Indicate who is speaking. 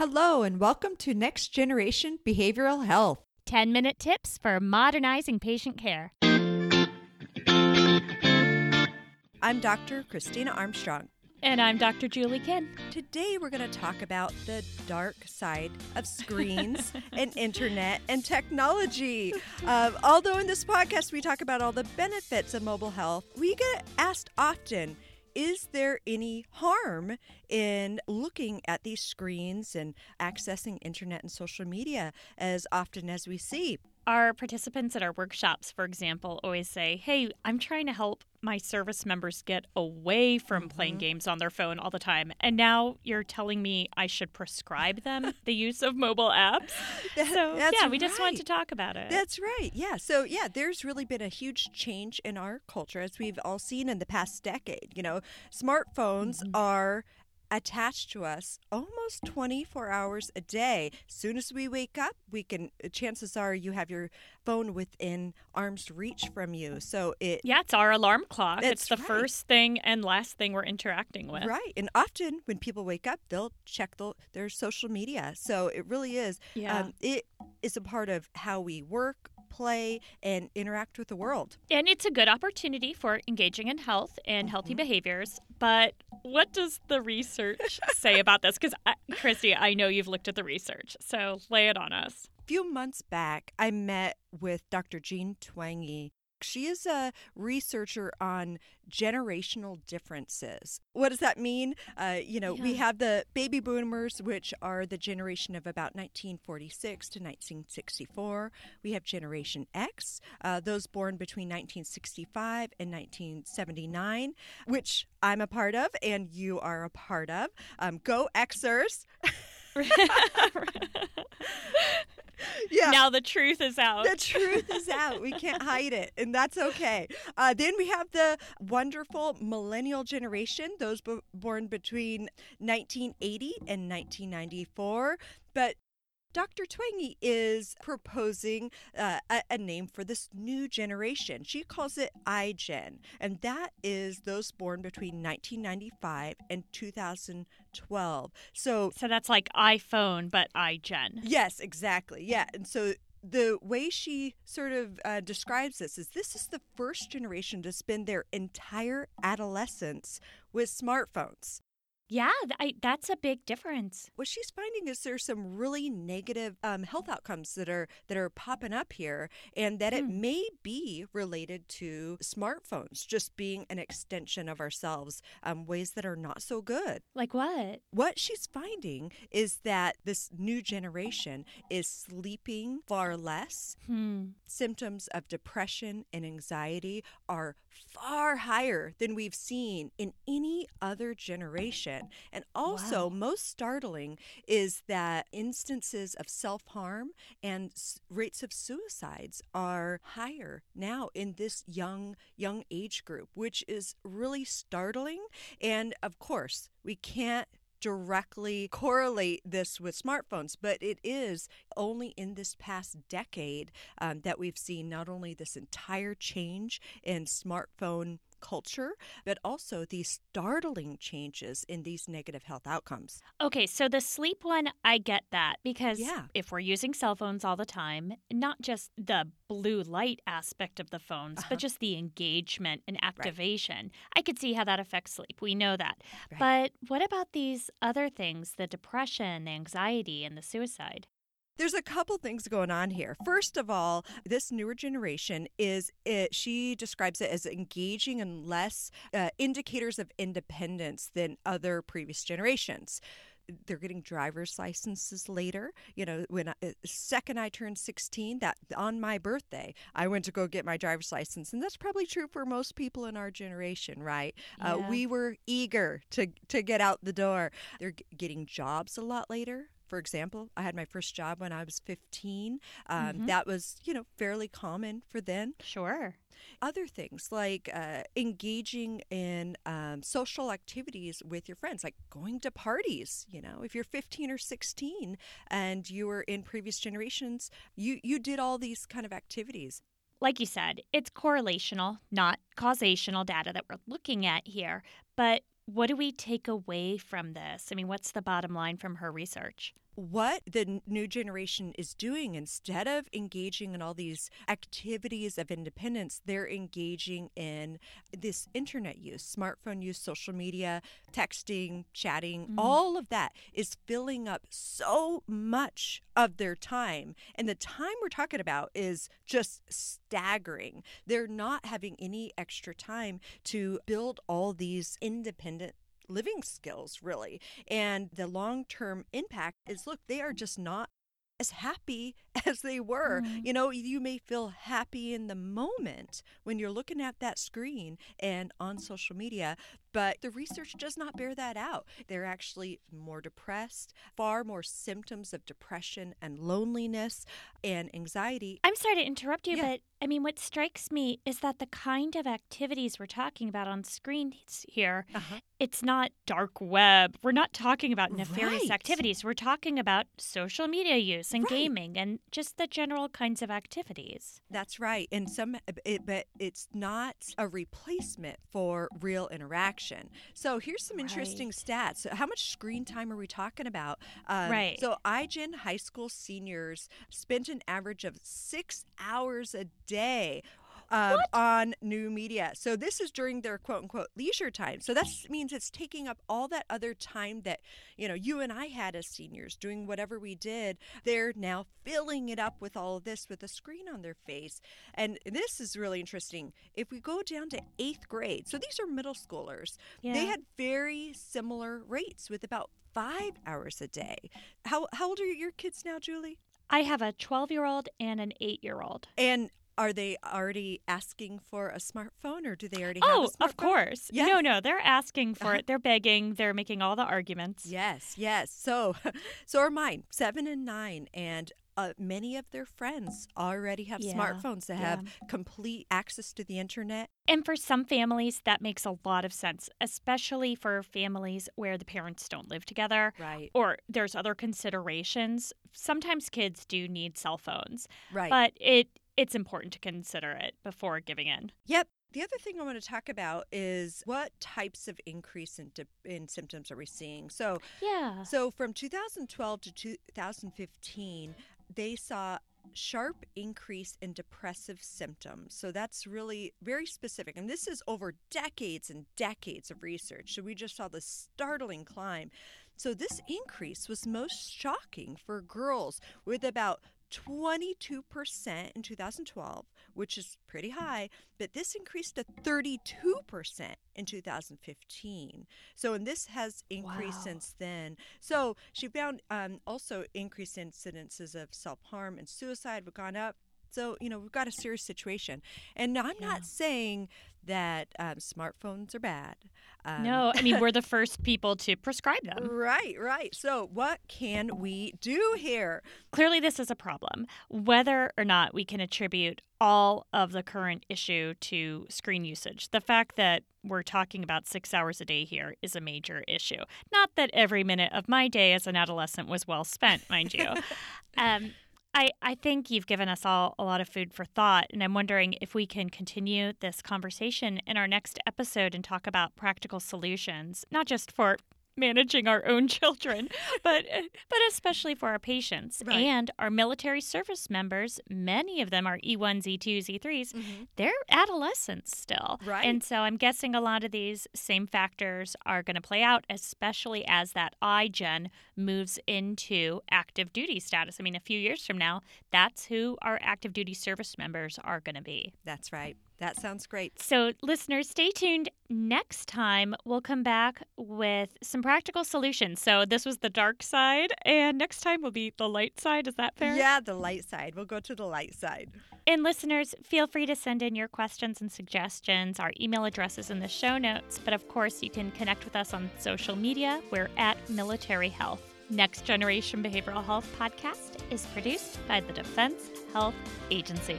Speaker 1: Hello, and welcome to Next Generation Behavioral Health.
Speaker 2: 10 minute tips for modernizing patient care.
Speaker 1: I'm Dr. Christina Armstrong.
Speaker 2: And I'm Dr. Julie Kinn.
Speaker 1: Today, we're going to talk about the dark side of screens and internet and technology. Uh, although in this podcast, we talk about all the benefits of mobile health, we get asked often is there any harm in looking at these screens and accessing internet and social media as often as we see?
Speaker 2: Our participants at our workshops, for example, always say, Hey, I'm trying to help my service members get away from mm-hmm. playing games on their phone all the time. And now you're telling me I should prescribe them the use of mobile apps. That, so, yeah, we right. just want to talk about it.
Speaker 1: That's right. Yeah. So, yeah, there's really been a huge change in our culture, as we've all seen in the past decade. You know, smartphones mm-hmm. are attached to us almost 24 hours a day. As soon as we wake up, we can chances are you have your phone within arm's reach from you. So it
Speaker 2: Yeah, it's our alarm clock. It's the right. first thing and last thing we're interacting with.
Speaker 1: Right. And often when people wake up, they'll check the, their social media. So it really is
Speaker 2: yeah. Um,
Speaker 1: it is a part of how we work, play, and interact with the world.
Speaker 2: And it's a good opportunity for engaging in health and mm-hmm. healthy behaviors. But what does the research say about this? Because, Christy, I know you've looked at the research. So lay it on us.
Speaker 1: A few months back, I met with Dr. Jean Twenge she is a researcher on generational differences. What does that mean? Uh, you know, yeah. we have the baby boomers, which are the generation of about 1946 to 1964. We have Generation X, uh, those born between 1965 and 1979, which I'm a part of and you are a part of. Um, go Xers!
Speaker 2: yeah. Now the truth is out.
Speaker 1: The truth is out. We can't hide it, and that's okay. Uh, then we have the wonderful millennial generation, those b- born between 1980 and 1994. But Dr. Twenge is proposing uh, a, a, name for this new generation. She calls it iGen, and that is those born between 1995 and 2012. So,
Speaker 2: so that's like iPhone, but iGen.
Speaker 1: Yes, exactly. Yeah, and so the way she sort of uh, describes this is this is the first generation to spend their entire adolescence with smartphones.
Speaker 2: Yeah, I, that's a big difference.
Speaker 1: What she's finding is there's some really negative um, health outcomes that are that are popping up here, and that it hmm. may be related to smartphones just being an extension of ourselves, um, ways that are not so good.
Speaker 2: Like what?
Speaker 1: What she's finding is that this new generation is sleeping far less.
Speaker 2: Hmm.
Speaker 1: Symptoms of depression and anxiety are far higher than we've seen in any other generation. And also, wow. most startling is that instances of self harm and rates of suicides are higher now in this young young age group, which is really startling. And of course, we can't directly correlate this with smartphones, but it is only in this past decade um, that we've seen not only this entire change in smartphone culture, but also these startling changes in these negative health outcomes.
Speaker 2: Okay, so the sleep one, I get that because yeah. if we're using cell phones all the time, not just the blue light aspect of the phones, uh-huh. but just the engagement and activation, right. I could see how that affects sleep. We know that. Right. But what about these other things, the depression, the anxiety, and the suicide?
Speaker 1: There's a couple things going on here. First of all, this newer generation is it, she describes it as engaging in less uh, indicators of independence than other previous generations they're getting driver's licenses later. You know, when I, uh, second I turned 16, that on my birthday, I went to go get my driver's license, and that's probably true for most people in our generation, right? Uh, yeah. Uh, we were eager to to get out the door. They're g- getting jobs a lot later for example, I had my first job when I was 15. Um, mm-hmm. That was, you know, fairly common for then.
Speaker 2: Sure.
Speaker 1: Other things like uh, engaging in um, social activities with your friends, like going to parties. You know, if you're 15 or 16 and you were in previous generations, you, you did all these kind of activities
Speaker 2: like you said, it's correlational, not causational data that we're looking at here. But what do we take away from this? I mean, what's the bottom line from her research?
Speaker 1: What the new generation is doing, instead of engaging in all these activities of independence, they're engaging in this internet use, smartphone use, social media, texting, chatting, mm-hmm. all of that is filling up so much of their time. And the time we're talking about is just staggering. They're not having any extra time to build all these independent living skills, really. And the long term impact is look, they are just not as happy as they were. Mm. You know, you may feel happy in the moment when you're looking at that screen and on social media, but the research does not bear that out. They're actually more depressed, far more symptoms of depression and loneliness and anxiety.
Speaker 2: I'm sorry to interrupt you, yeah. but I mean, what strikes me is that the kind of activities we're talking about on screen here, uh-huh. it's not dark web. We're not talking about nefarious right. activities. We're talking about social media use and right. gaming and just the general kinds of activities.
Speaker 1: That's right. And some, it, but it's not a replacement for real interaction. So here's some interesting right. stats. How much screen time are we talking about?
Speaker 2: Um, right.
Speaker 1: So iGen high school seniors spent an average of six hours a day um, on new media. So this is during their quote unquote leisure time. So that means it's taking up all that other time that you know you and I had as seniors doing whatever we did. They're now filling it up with all of this with a screen on their face. And this is really interesting. If we go down to eighth grade, so these are middle schoolers, yeah. they had very similar rates with about five hours a day. How how old are your kids now, Julie?
Speaker 2: I have a 12 year old and an 8 year old.
Speaker 1: And are they already asking for a smartphone or do they already
Speaker 2: have
Speaker 1: oh,
Speaker 2: a smartphone? of course. Yes. No, no, they're asking for uh-huh. it. They're begging. They're making all the arguments.
Speaker 1: Yes, yes. So, so are mine, seven and nine. And uh, many of their friends already have yeah, smartphones that yeah. have complete access to the internet.
Speaker 2: And for some families, that makes a lot of sense, especially for families where the parents don't live together.
Speaker 1: Right.
Speaker 2: Or there's other considerations. Sometimes kids do need cell phones.
Speaker 1: Right.
Speaker 2: But it it's important to consider it before giving in.
Speaker 1: Yep. The other thing I want to talk about is what types of increase in, in symptoms are we seeing? So,
Speaker 2: yeah.
Speaker 1: So from 2012 to 2015, they saw sharp increase in depressive symptoms. So that's really very specific. And this is over decades and decades of research. So we just saw the startling climb. So this increase was most shocking for girls with about 22% in 2012, which is pretty high, but this increased to 32% in 2015. So, and this has increased wow. since then. So, she found um, also increased incidences of self harm and suicide have gone up. So, you know, we've got a serious situation. And I'm yeah. not saying that um, smartphones are bad.
Speaker 2: Um, no, I mean, we're the first people to prescribe them.
Speaker 1: Right, right. So, what can we do here?
Speaker 2: Clearly, this is a problem. Whether or not we can attribute all of the current issue to screen usage, the fact that we're talking about six hours a day here is a major issue. Not that every minute of my day as an adolescent was well spent, mind you. um, I, I think you've given us all a lot of food for thought, and I'm wondering if we can continue this conversation in our next episode and talk about practical solutions, not just for managing our own children, but but especially for our patients right. and our military service members. Many of them are E1s, E2s, E3s. Mm-hmm. They're adolescents still,
Speaker 1: right?
Speaker 2: And so I'm guessing a lot of these same factors are going to play out, especially as that iGen moves into active duty status. I mean, a few years from now, that's who our active duty service members are going to be.
Speaker 1: That's right. That sounds great.
Speaker 2: So, listeners, stay tuned. Next time, we'll come back with some practical solutions. So, this was the dark side, and next time will be the light side. Is that fair?
Speaker 1: Yeah, the light side. We'll go to the light side.
Speaker 2: And, listeners, feel free to send in your questions and suggestions. Our email address is in the show notes. But, of course, you can connect with us on social media. We're at Military Health. Next Generation Behavioral Health podcast is produced by the Defense Health Agency.